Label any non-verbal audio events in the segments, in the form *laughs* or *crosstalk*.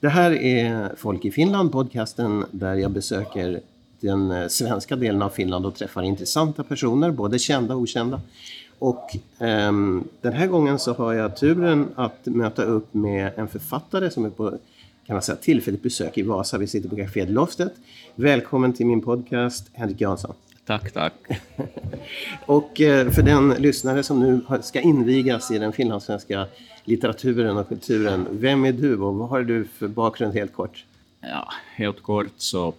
Det här är Folk i Finland, podcasten där jag besöker den eh, svenska delen av Finland och träffar intressanta personer, både kända och okända. Och um, den här gången så har jag turen att möta upp med en författare som är på kan man säga, tillfälligt besök i Vasa. Vi sitter på Café Loftet. Välkommen till min podcast, Henrik Jansson. Tack, tack. *laughs* och eh, för den lyssnare som nu ska invigas i den finlandssvenska litteraturen och kulturen, vem är du och vad har du för bakgrund helt kort? Ja, helt kort så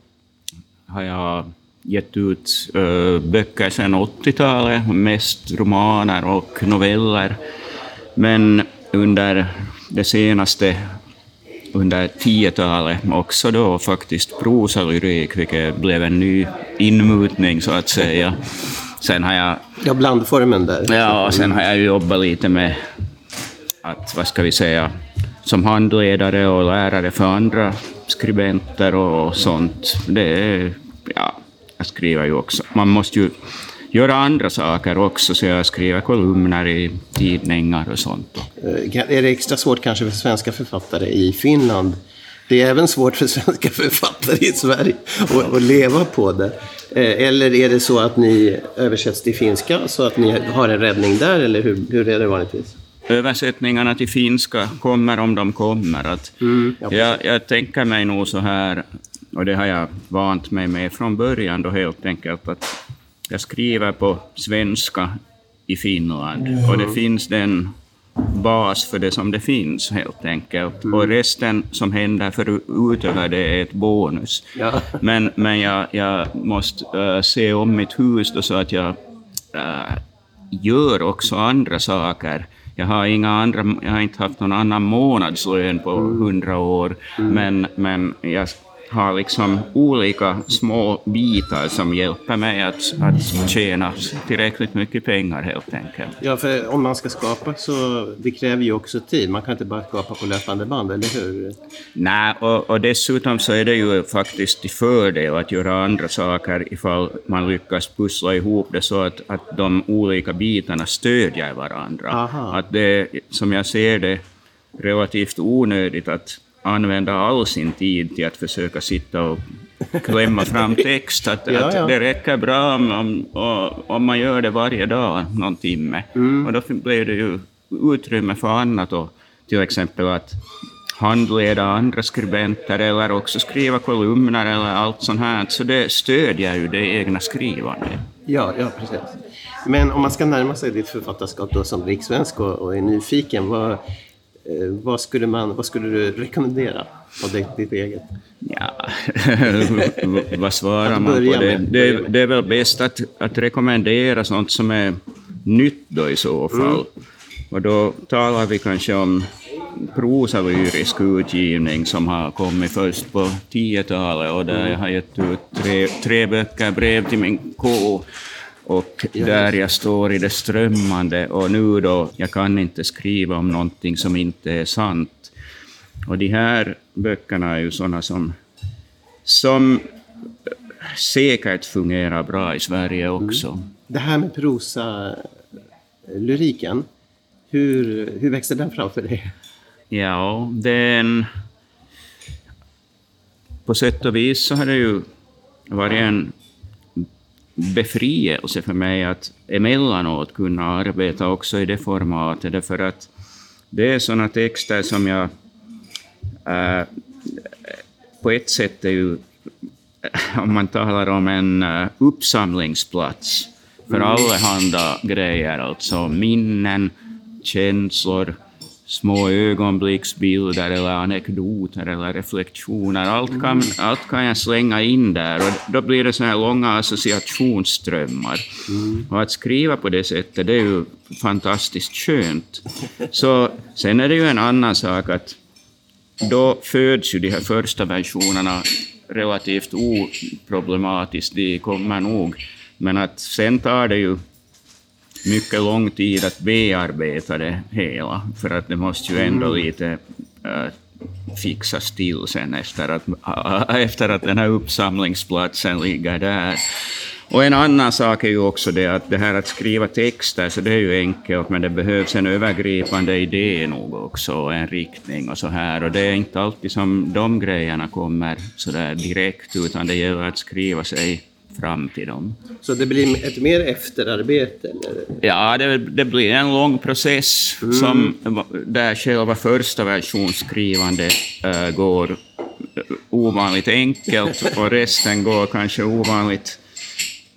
har jag gett ut uh, böcker sedan 80-talet, mest romaner och noveller. Men under det senaste, under 10-talet också då faktiskt prosalyrik, vilket blev en ny inmutning så att säga. Sen har jag... Ja, blandformen där. Ja, sen har jag jobbat lite med att, vad ska vi säga, som handledare och lärare för andra skribenter och sånt. Det är, ja, jag skriver ju också. Man måste ju göra andra saker också, så jag skriver kolumner i tidningar och sånt. Eh, är det extra svårt kanske för svenska författare i Finland? Det är även svårt för svenska *laughs* författare i Sverige att, att leva på det. Eh, eller är det så att ni översätts till finska så att ni har en räddning där, eller hur, hur är det vanligtvis? Översättningarna till finska kommer om de kommer. Att mm, jag, jag tänker mig nog så här, och det har jag vant mig med från början, då helt enkelt att jag skriver på svenska i Finland, mm. och det finns den bas för det som det finns, helt enkelt. Mm. Och resten som händer för utöver det är ett bonus. Ja. Men, men jag, jag måste uh, se om mitt hus då så att jag uh, gör också andra saker jag har, inga andra, jag har inte haft någon annan månadslön på hundra år, mm. men, men jag har liksom olika små bitar som hjälper mig att, att tjäna tillräckligt mycket pengar helt enkelt. Ja, för om man ska skapa så det kräver ju också tid. Man kan inte bara skapa på löpande band, eller hur? Nej, och, och dessutom så är det ju faktiskt till fördel att göra andra saker ifall man lyckas pussla ihop det så att, att de olika bitarna stödjer varandra. Aha. Att det, som jag ser det, relativt onödigt att använda all sin tid till att försöka sitta och klämma fram *laughs* text. Att, ja, att Det räcker bra om, om, man gör det varje dag, någon timme. Mm. Och då blir det ju utrymme för annat, och till exempel att handleda andra skribenter eller också skriva kolumner eller allt sånt här. Så det stödjer ju det egna skrivandet. Ja, ja, precis. Men om man ska närma sig ditt författarskap då som rikssvensk och, och är nyfiken, vad, vad skulle, man, vad skulle du rekommendera av ditt, ditt eget? Ja, *laughs* vad svarar man på det? Det, det, är väl bäst att, att rekommendera sånt som är nytt då i så fall. Mm. Och då talar vi kanske om prosalyrisk utgivning som har kommit först på 10-talet och där mm. jag har gett ut tre, tre böcker, Brev till min ko, och där jag står i det strömmande och nu då, jag kan inte skriva om någonting som inte är sant. Och de här böckerna är ju sådana som, som säkert fungerar bra i Sverige mm. också. Mm. Det här med prosa-lyriken, hur, hur växte den fram för dig? Ja, den... På sätt och vis så har det ju varit en befrielse för mig att emellanåt kunna arbeta också i det formatet, därför att det är sådana texter som jag äh, på ett sätt är ju, *laughs* om man talar om en uh, uppsamlingsplats för mm. allehanda grejer, alltså minnen, känslor, små ögonblicksbilder eller anekdoter eller reflektioner. Allt kan, allt kan jag slänga in där och då blir det såna här långa associationsströmmar. Mm. Och att skriva på det sättet, det är ju fantastiskt skönt. Så, sen är det ju en annan sak att då föds ju de här första versionerna relativt oproblematiskt, de kommer nog. Men att sen tar det ju mycket lång tid att bearbeta det hela, för att det måste ju ändå mm. lite äh, fixas till sen efter att, äh, efter att den här uppsamlingsplatsen ligger där. Och en annan sak är ju också det att det här att skriva texter, så det är ju enkelt, men det behövs en övergripande idé nog också, en riktning och så här. Och det är inte alltid som de grejerna kommer så där direkt, utan det gäller att skriva sig fram till dem. Så det blir ett mer efterarbete? Eller? Ja, det, det blir en lång process mm. som, där själva första versionsskrivandet äh, går ovanligt enkelt och resten går kanske ovanligt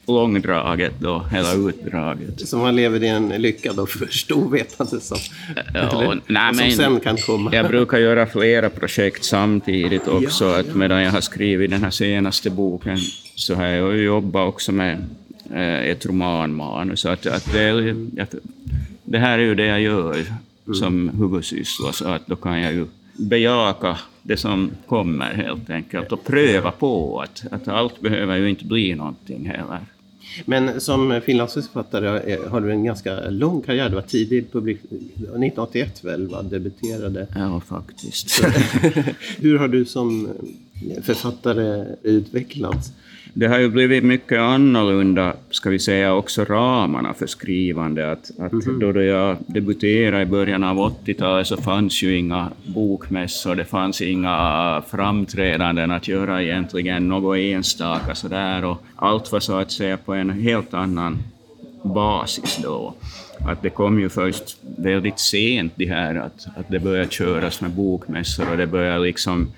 långdraget då, eller utdraget. Så man lever i en lyckad och först ovetande som, ja, nej, som sen kan komma. Jag brukar göra flera projekt samtidigt också. Ja, att medan jag har skrivit den här senaste boken så har jag jobbat också med eh, ett romanmanus. Att, att det, att, det här är ju det jag gör mm. som huvudsyssla, så att då kan jag ju bejaka det som kommer helt enkelt och pröva på att, att allt behöver ju inte bli någonting heller. Men som finlandsförfattare eh, har du en ganska lång karriär. Du var tidig publik... 1981 väl, va? debuterade. Ja, faktiskt. *laughs* hur har du som författare utvecklats? Det har ju blivit mycket annorlunda, ska vi säga, också ramarna för skrivande. Att, att mm -hmm. Då jag debuterade i början av 80-talet så fanns ju inga bokmässor, det fanns inga framträdanden att göra egentligen, något enstaka sådär. Och allt var så att säga på en helt annan basis då. Att det kom ju först väldigt sent det här att, att det började köras med bokmässor och det började liksom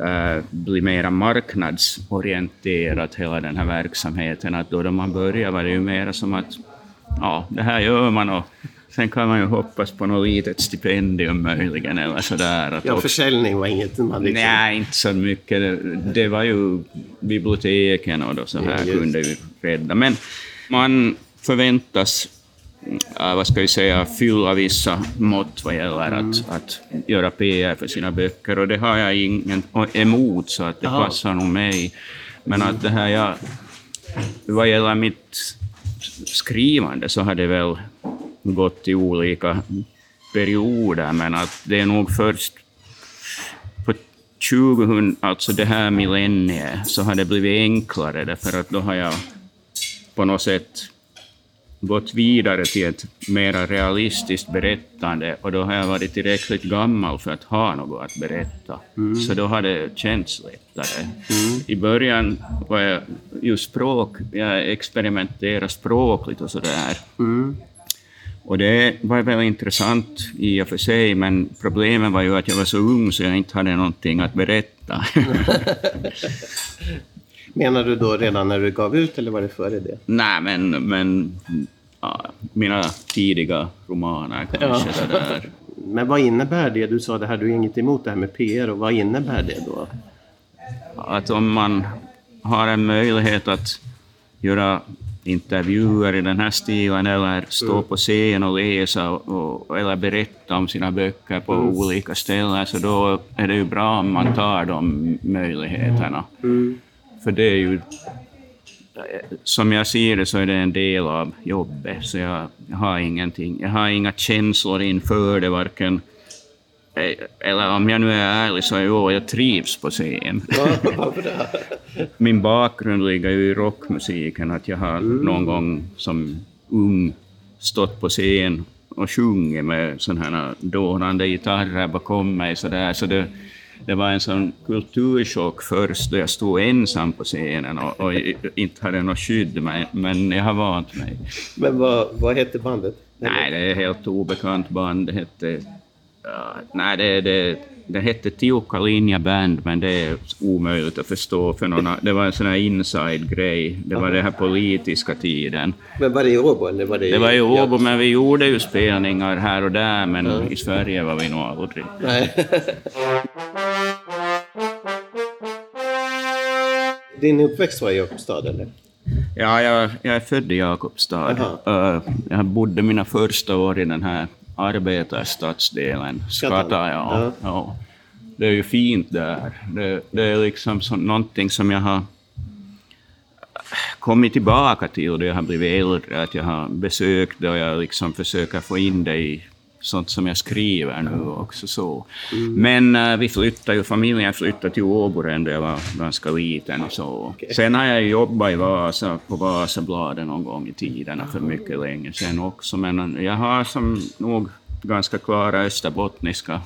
äh, bli mera marknadsorienterat, hela den här verksamheten. Att då, då man började var det ju mera som att ja, det här gör man och sen kan man ju hoppas på något litet stipendium möjligen eller sådär. ja, försäljning var inget man liksom... Nej, inte så mycket. Det, det var ju biblioteken och då så här ja, kunde ju rädda. Men man förväntas äh, vad ska vi säga, fylla vissa mått vad gäller mm. att, att göra PR för sina böcker. Och det har jag ingen emot, så att det Aha. passar nog mig. Men att det här, jag, vad gäller mitt skrivande så har det väl gått i olika perioder, men att det är nog först på 2000, alltså det här millenniet, så har det blivit enklare, därför att då har jag på något sätt gått vidare till ett mer realistiskt berättande och då har jag varit tillräckligt gammal för att ha något att berätta. Mm. Så då har det känts lättare. Mm. I början var jag just språk, jag experimenterade språkligt och sådär. Mm. Och det var väl intressant i och för sig, men problemet var ju att jag var så ung så jag inte hade någonting att berätta. *laughs* *laughs* Menar du då redan när du gav ut eller var det före det? Nej, men, men ja, mina tidiga romaner kanske. Ja. Sådär. *laughs* Men vad innebär det? Du sa det här, du är inget emot det här med PR och vad innebär det då? Att om man har en möjlighet att göra intervjuer i den här stilen eller stå mm. på scen och läsa och, eller berätta om sina böcker på mm. olika ställen, så då är det ju bra om man tar de möjligheterna. Mm. För det är ju, som jag ser det så är det en del av jobbet, så jag, har ingenting, jag har inga känslor inför det, varken eller om jag nu är ärlig så är jag, jag trivs på scen. *laughs* Min bakgrund ligger ju i rockmusiken, att jag har mm. någon gång som ung stått på scen och sjungit med sådana här dånande gitarrer bakom mig. Så, där. så det, det var en sån kulturchock först då jag stod ensam på scenen och, och inte hade något skydd, men, men jag har vant mig. Men vad, vad hette bandet? Nej, det är helt obekant band. Det hette... Uh, nej, det, det, det hette Tiukka Band, men det är omöjligt att förstå för någon. Det var en sån här inside-grej. Det var den här politiska tiden. Men var det i Åbo? Eller var det, det var i Åbo, men vi gjorde ju spelningar här och där, men ja. i Sverige var vi nog aldrig. Nej. *laughs* Din uppväxt var i Jakobstad, eller? Ja, jag, jag är född i Jakobstad. Uh, jag bodde mina första år i den här arbetarstadsdelen, Skata. Ja, ja. ja. Det är ju fint där. Det, det är liksom så, någonting som jag har kommit tillbaka till då jag har blivit äldre, att jag har besökt det och jag liksom försöker få in det i sånt som jag skriver nu också. Så. Men uh, vi flyttade ju, familjen flyttade till Åbo när jag var ganska liten. Och så. Okay. Sen har jag jobbat i Vasa, på Vasabladet någon gång i tiderna för mycket länge sedan också. Men jag har som nog ganska klara österbottniska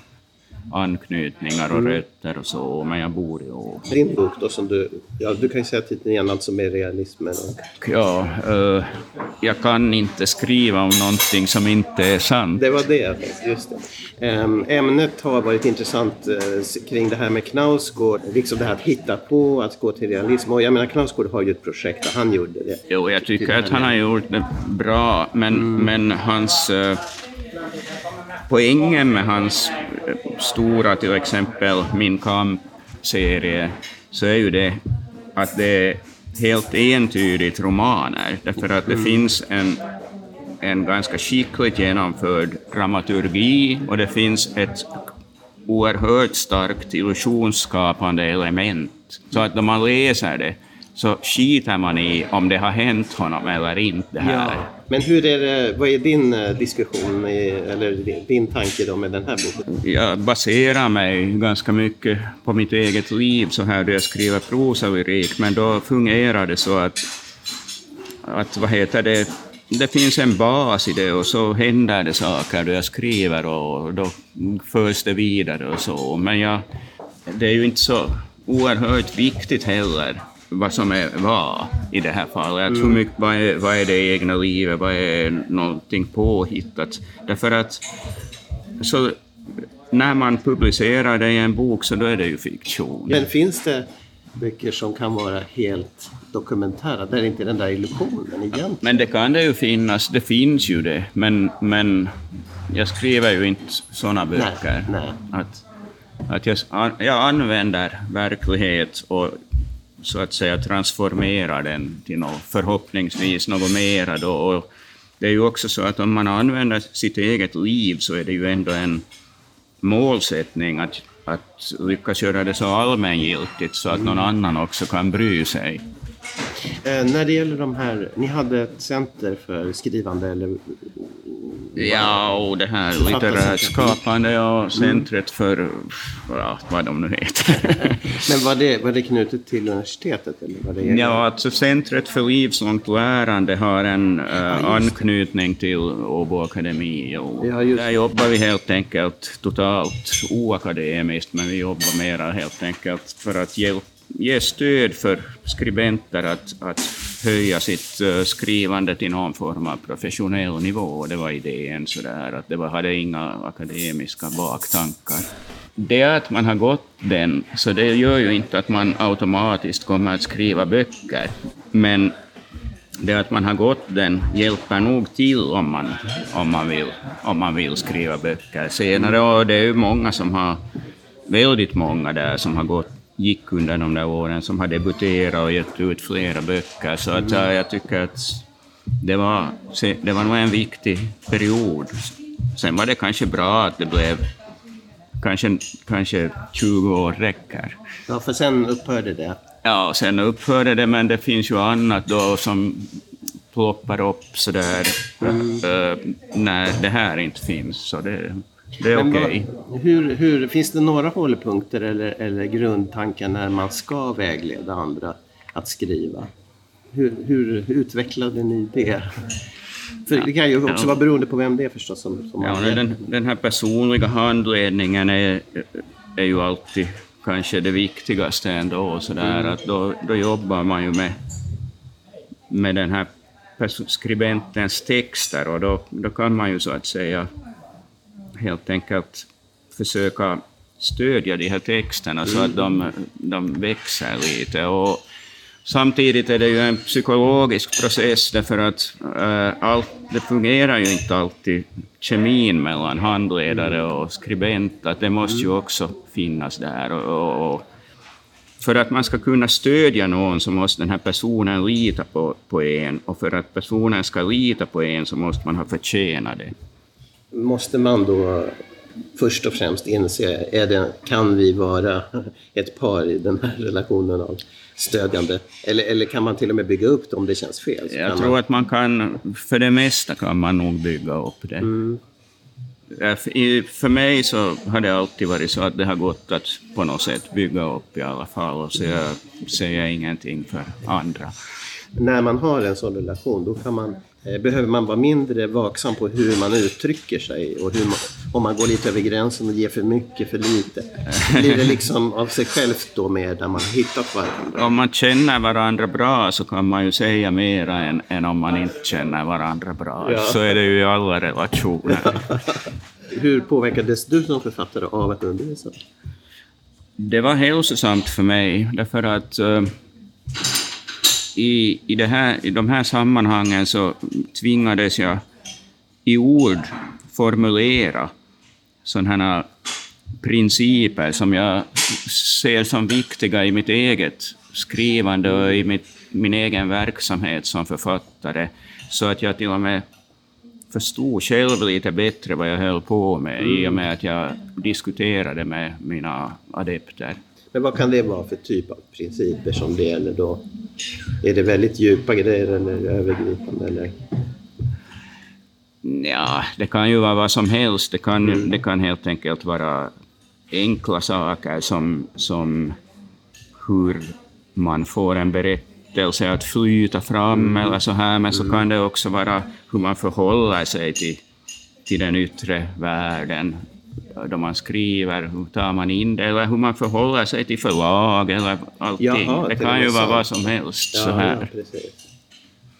anknytningar och mm. rötter och så, men jag bor i Åbo. Din bok då som du, ja du kan ju säga titeln igen, alltså med realismen. Och... Ja, uh, jag kan inte skriva om någonting som inte är sant. Det var det, just det. Um, ämnet har varit intressant uh, kring det här med Knausgård, liksom det här att hitta på, att gå till realism. Och jag menar Knausgård har ju ett projekt där han gjorde det. Jo, jag tycker att han har gjort det bra, men, mm. men hans uh, poängen med hans stora, till exempel Min kamp-serie, så är ju det att det är helt entydigt romaner, därför att det mm. finns en, en ganska skickligt genomförd dramaturgi och det finns ett oerhört starkt illusionsskapande element. Så att när man läser det så skiter man i om det har hänt honom eller inte. Här. Ja. Men hur är det, vad är din eh, diskussion eller din tanke då med den här boken? Jag baserar mig ganska mycket på mitt eget liv så här då jag skriver prosalyrik, men då fungerar det så att, att vad heter det, det finns en bas i det och så händer det saker då jag skriver och då förs det vidare och så. Men jag, det är ju inte så oerhört viktigt heller vad som är vad i det här fallet. Mm. Hur mycket, vad, är, vad är det egna livet, vad är någonting påhittat? Därför att så, när man publicerar det i en bok så då är det ju fiktion. Men finns det böcker som kan vara helt dokumentära, där är inte den där illusionen egentligen? Men det kan det ju finnas, det finns ju det, men, men jag skriver ju inte sådana böcker. Nej, nej. Att, att jag, jag använder verklighet och så att säga transformera den till något, förhoppningsvis något mera. Då. Och det är ju också så att om man använder sitt eget liv så är det ju ändå en målsättning att, att lyckas göra det så allmängiltigt så att någon annan också kan bry sig. Eh, när det gäller de här, ni hade ett center för skrivande eller Ja, och det här litterärt skapande och centret för ja, vad de nu heter. *laughs* Men var det, var det knutet till universitetet? Eller var det ja, alltså centret för livslångt lärande har en uh, ja, anknytning till Åbo Akademi. Och ja, där jobbar vi helt enkelt totalt oakademiskt, men vi jobbar mera helt enkelt för att hjälpa ge stöd för skribenter att, att höja sitt eh, skrivande till någon form av professionell nivå. Det var idén sådär, att det var, hade inga akademiska baktankar. Det att man har gått den, så det gör ju inte att man automatiskt kommer att skriva böcker, men det att man har gått den hjälper nog till om man, om man, vill, om man vill skriva böcker senare. Och det är ju många som har, väldigt många där som har gått gick under de där åren, som har debuterat och gett ut flera böcker. Så att, mm. jag tycker att det var, det var nog en viktig period. Sen var det kanske bra att det blev kanske, kanske 20 år räcker. Ja, för sen upphörde det. Ja, sen upphörde det, men det finns ju annat då som ploppar upp sådär mm. äh, när det här inte finns. Så det, det är okej. Okay. Hur, hur, finns det några hållpunkter eller, eller grundtankar när man ska vägleda andra att skriva? Hur, hur utvecklade ni det? För det kan ju också ja. vara beroende på vem det är förstås. Som, som ja, den, den här personliga handledningen är, är ju alltid kanske det viktigaste ändå. Så där, mm. att då, då jobbar man ju med, med den här skribentens texter och då, då kan man ju så att säga helt enkelt försöka stödja de här texterna så att de, de växer lite. Och samtidigt är det ju en psykologisk process därför att äh, allt, det fungerar ju inte alltid kemin mellan handledare och skribent, att det måste ju också finnas där. Och, och, för att man ska kunna stödja någon så måste den här personen lita på, på en, och för att personen ska lita på en så måste man ha förtjänat det måste man då först och främst inse, är det, kan vi vara *laughs* ett par i den här relationen av stödjande? Eller, eller kan man till och med bygga upp det om det känns fel? Jag tror man... att man kan, för det mesta kan man nog bygga upp det. Mm. För mig så har det alltid varit så att det har gått att på något sätt bygga upp i alla fall, och så jag säger ingenting för andra. När man har en sån relation, då kan man, behöver man vara mindre vaksam på hur man uttrycker sig och hur man, om man går lite över gränsen och ger för mycket, för lite. *laughs* Blir det liksom av sig självt då mer när man har hittat varandra? Om man känner varandra bra så kan man ju säga mera än, än om man inte känner varandra bra. Ja. Så är det ju i alla relationer. *laughs* Hur påverkades du som författare av att undervisa? Det var hälsosamt för mig, därför att eh, i, i, det här, i de här sammanhangen så tvingades jag i ord formulera sådana principer som jag ser som viktiga i mitt eget skrivande och i mitt, min egen verksamhet som författare, så att jag till och med förstod själv lite bättre vad jag höll på med i och med att jag diskuterade med mina adepter. Men vad kan det vara för typ av principer som det gäller då? Är det väldigt djupa grejer eller övergripande? Eller? Ja, det kan ju vara vad som helst. Det kan, ju- det kan helt enkelt vara enkla saker som, som hur man får en berättelse att flyta fram eller så här, men så kan det också vara hur man förhåller sig till, till den yttre världen då man skriver, hur tar man in det, eller hur man förhåller sig till förlag eller allting. Jaha, det kan ju vara så. vad som helst. så Ja, här.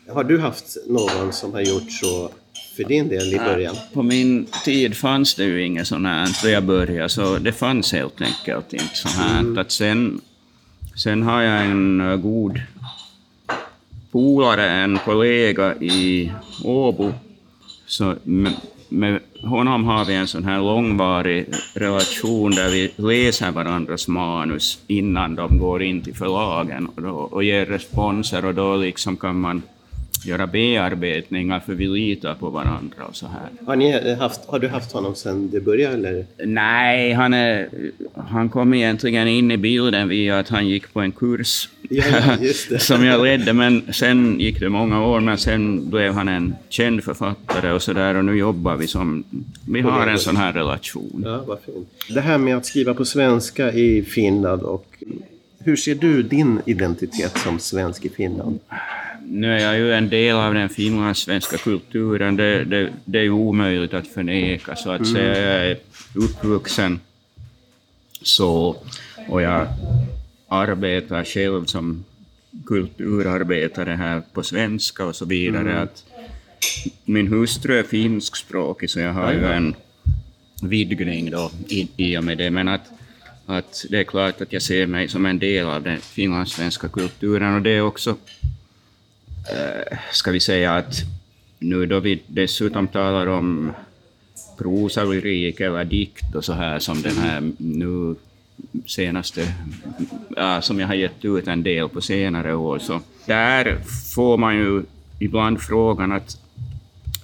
ja. Har du haft någon som har gjort så för din del i början? På min tid fanns det ju inget sånt här då jag började, så det fanns helt enkelt inte sånt här. Att sen, sen har jag en eh, god polare, en kollega i Åbo, så med, honom har vi en sån här långvarig relation där vi läser varandras manus innan de går in till förlagen och, då, och ger responser och då liksom kan man göra bearbetningar för vi litar på varandra och så här. Har, ni haft, har du haft honom sedan det började? Eller? Nej, han, är, han kom egentligen in i bilden via att han gick på en kurs Ja, *laughs* som jag ledde, men sen gick det många år, men sen blev han en känd författare och så där och nu jobbar vi som, vi har en sån här relation. Ja, vad fint. Det här med att skriva på svenska i Finland och hur ser du din identitet som svensk i Finland? Nu är jag ju en del av den finlandssvenska kulturen, det, det, det är ju omöjligt att förneka, så att säga jag är uppvuxen så, och jag arbetar själv som kulturarbetare här på svenska och så vidare. Att min hustru är finskspråkig, så jag har ju en vidgning då i, i och med det, men att, att det är klart att jag ser mig som en del av den finlandssvenska kulturen. Och det är också ska vi säga att nu då vi dessutom talar om prosa, lyrik eller dikt och så här som den här nu senaste, ja, som jag har gett ut en del på senare år, så där får man ju ibland frågan att,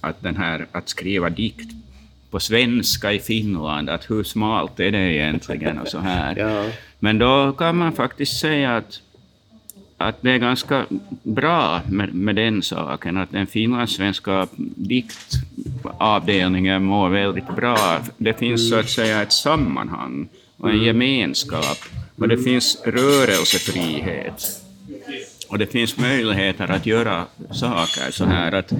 att, den här, att skriva dikt på svenska i Finland, att hur smalt är det egentligen och så här. Ja. Men då kan man faktiskt säga att att det är ganska bra med, med den saken, att den finlandssvenska diktavdelningen mår väldigt bra. Det finns så att säga ett sammanhang och en gemenskap, och det finns rörelsefrihet. Och det finns möjligheter att göra saker så här att,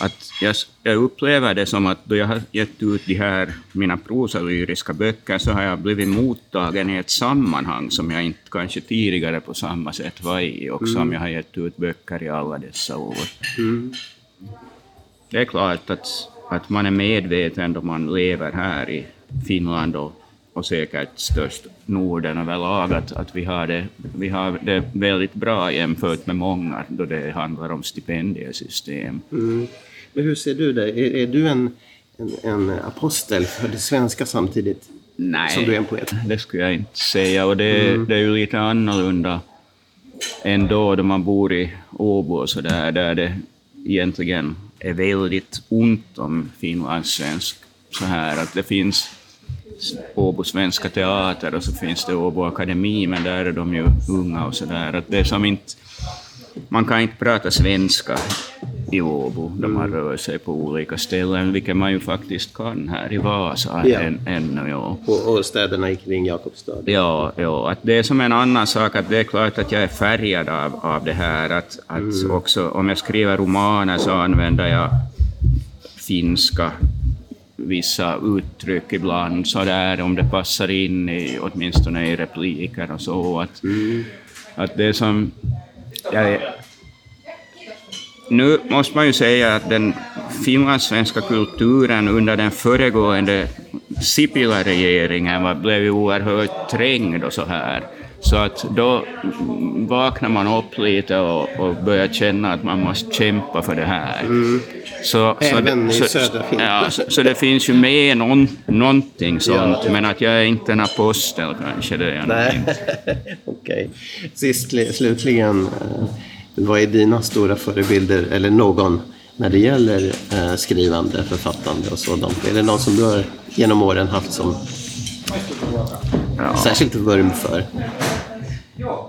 att jag, jag upplever det som att då jag har gett ut de här mina prosalyriska böcker så har jag blivit mottagen i ett sammanhang som jag inte kanske tidigare på samma sätt var i och som jag har gett ut böcker i alla dessa år. Det är klart att, att man är medveten då man lever här i Finland och, och säkert störst Norden överlag, att, att vi, har det, vi har det väldigt bra jämfört med många då det handlar om stipendiesystem. Mm. Men hur ser du det? Är, är du en, en, en apostel för det svenska samtidigt Nej, som du är en poet? det skulle jag inte säga. Och det, det är ju lite annorlunda ändå då man bor i Åbo och så där, där det egentligen är väldigt ont om finlandssvensk. Så här att det finns Åbo Svenska Teater och så finns det Åbo Akademi, men där är de ju unga och så där. Att det är som inte, man kan inte prata svenska i Åbo, då man Mm. rör sig på olika ställen, vilket man ju faktiskt kan här i Vasa Ja. än, ännu. Ja. Och, och städerna kring Jakobstad. Ja, ja, att det är som en annan sak, att det är klart att jag är färgad av, av det här. Att, att Mm. också, om jag skriver romaner så använder jag finska, vissa uttryck ibland, så där om det passar in i, åtminstone i repliker och så. Att, Mm. att det som... Jag, nu måste man ju säga att den finlandssvenska kulturen under den föregående Sipilä-regeringen blev ju oerhört trängd och så här. Så att då vaknar man upp lite och, och börjar känna att man måste kämpa för det här. Så, så, Även i så, södra Finland. Ja, så, så det finns ju med någon, någonting sånt, men att jag är inte en apostel kanske, det är jag Nej, inte. *laughs* okej. Sist, slutligen, eh, vad är dina stora förebilder, eller någon, när det gäller eh, skrivande, författande och sådant? Är det någon som du har genom åren haft som Ja. särskilt vurm för?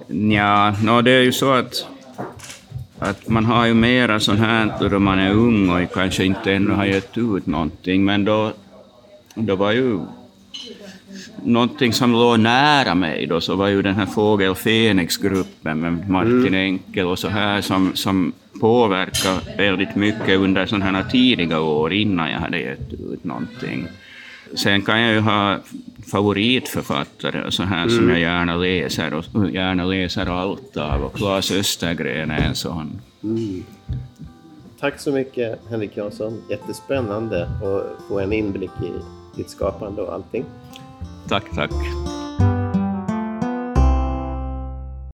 Ja, no, det är ju så att, att man har ju mera sånt här då man är ung och kanske inte ännu har gett ut någonting, men då, då var ju någonting som låg nära mig då, så var ju den här Fågel Fenix-gruppen med Martin Enkel och så här som, som påverkade väldigt mycket under sådana här tidiga år innan jag hade gett ut någonting. Sen kan jag ju ha favoritförfattare och så här som jag gärna läser och gärna läser allt av och Claes Östergren är en sån. Tack så mycket Henrik Jansson. Jättespännande att få en inblick i ditt skapande och allting. Tack, tack.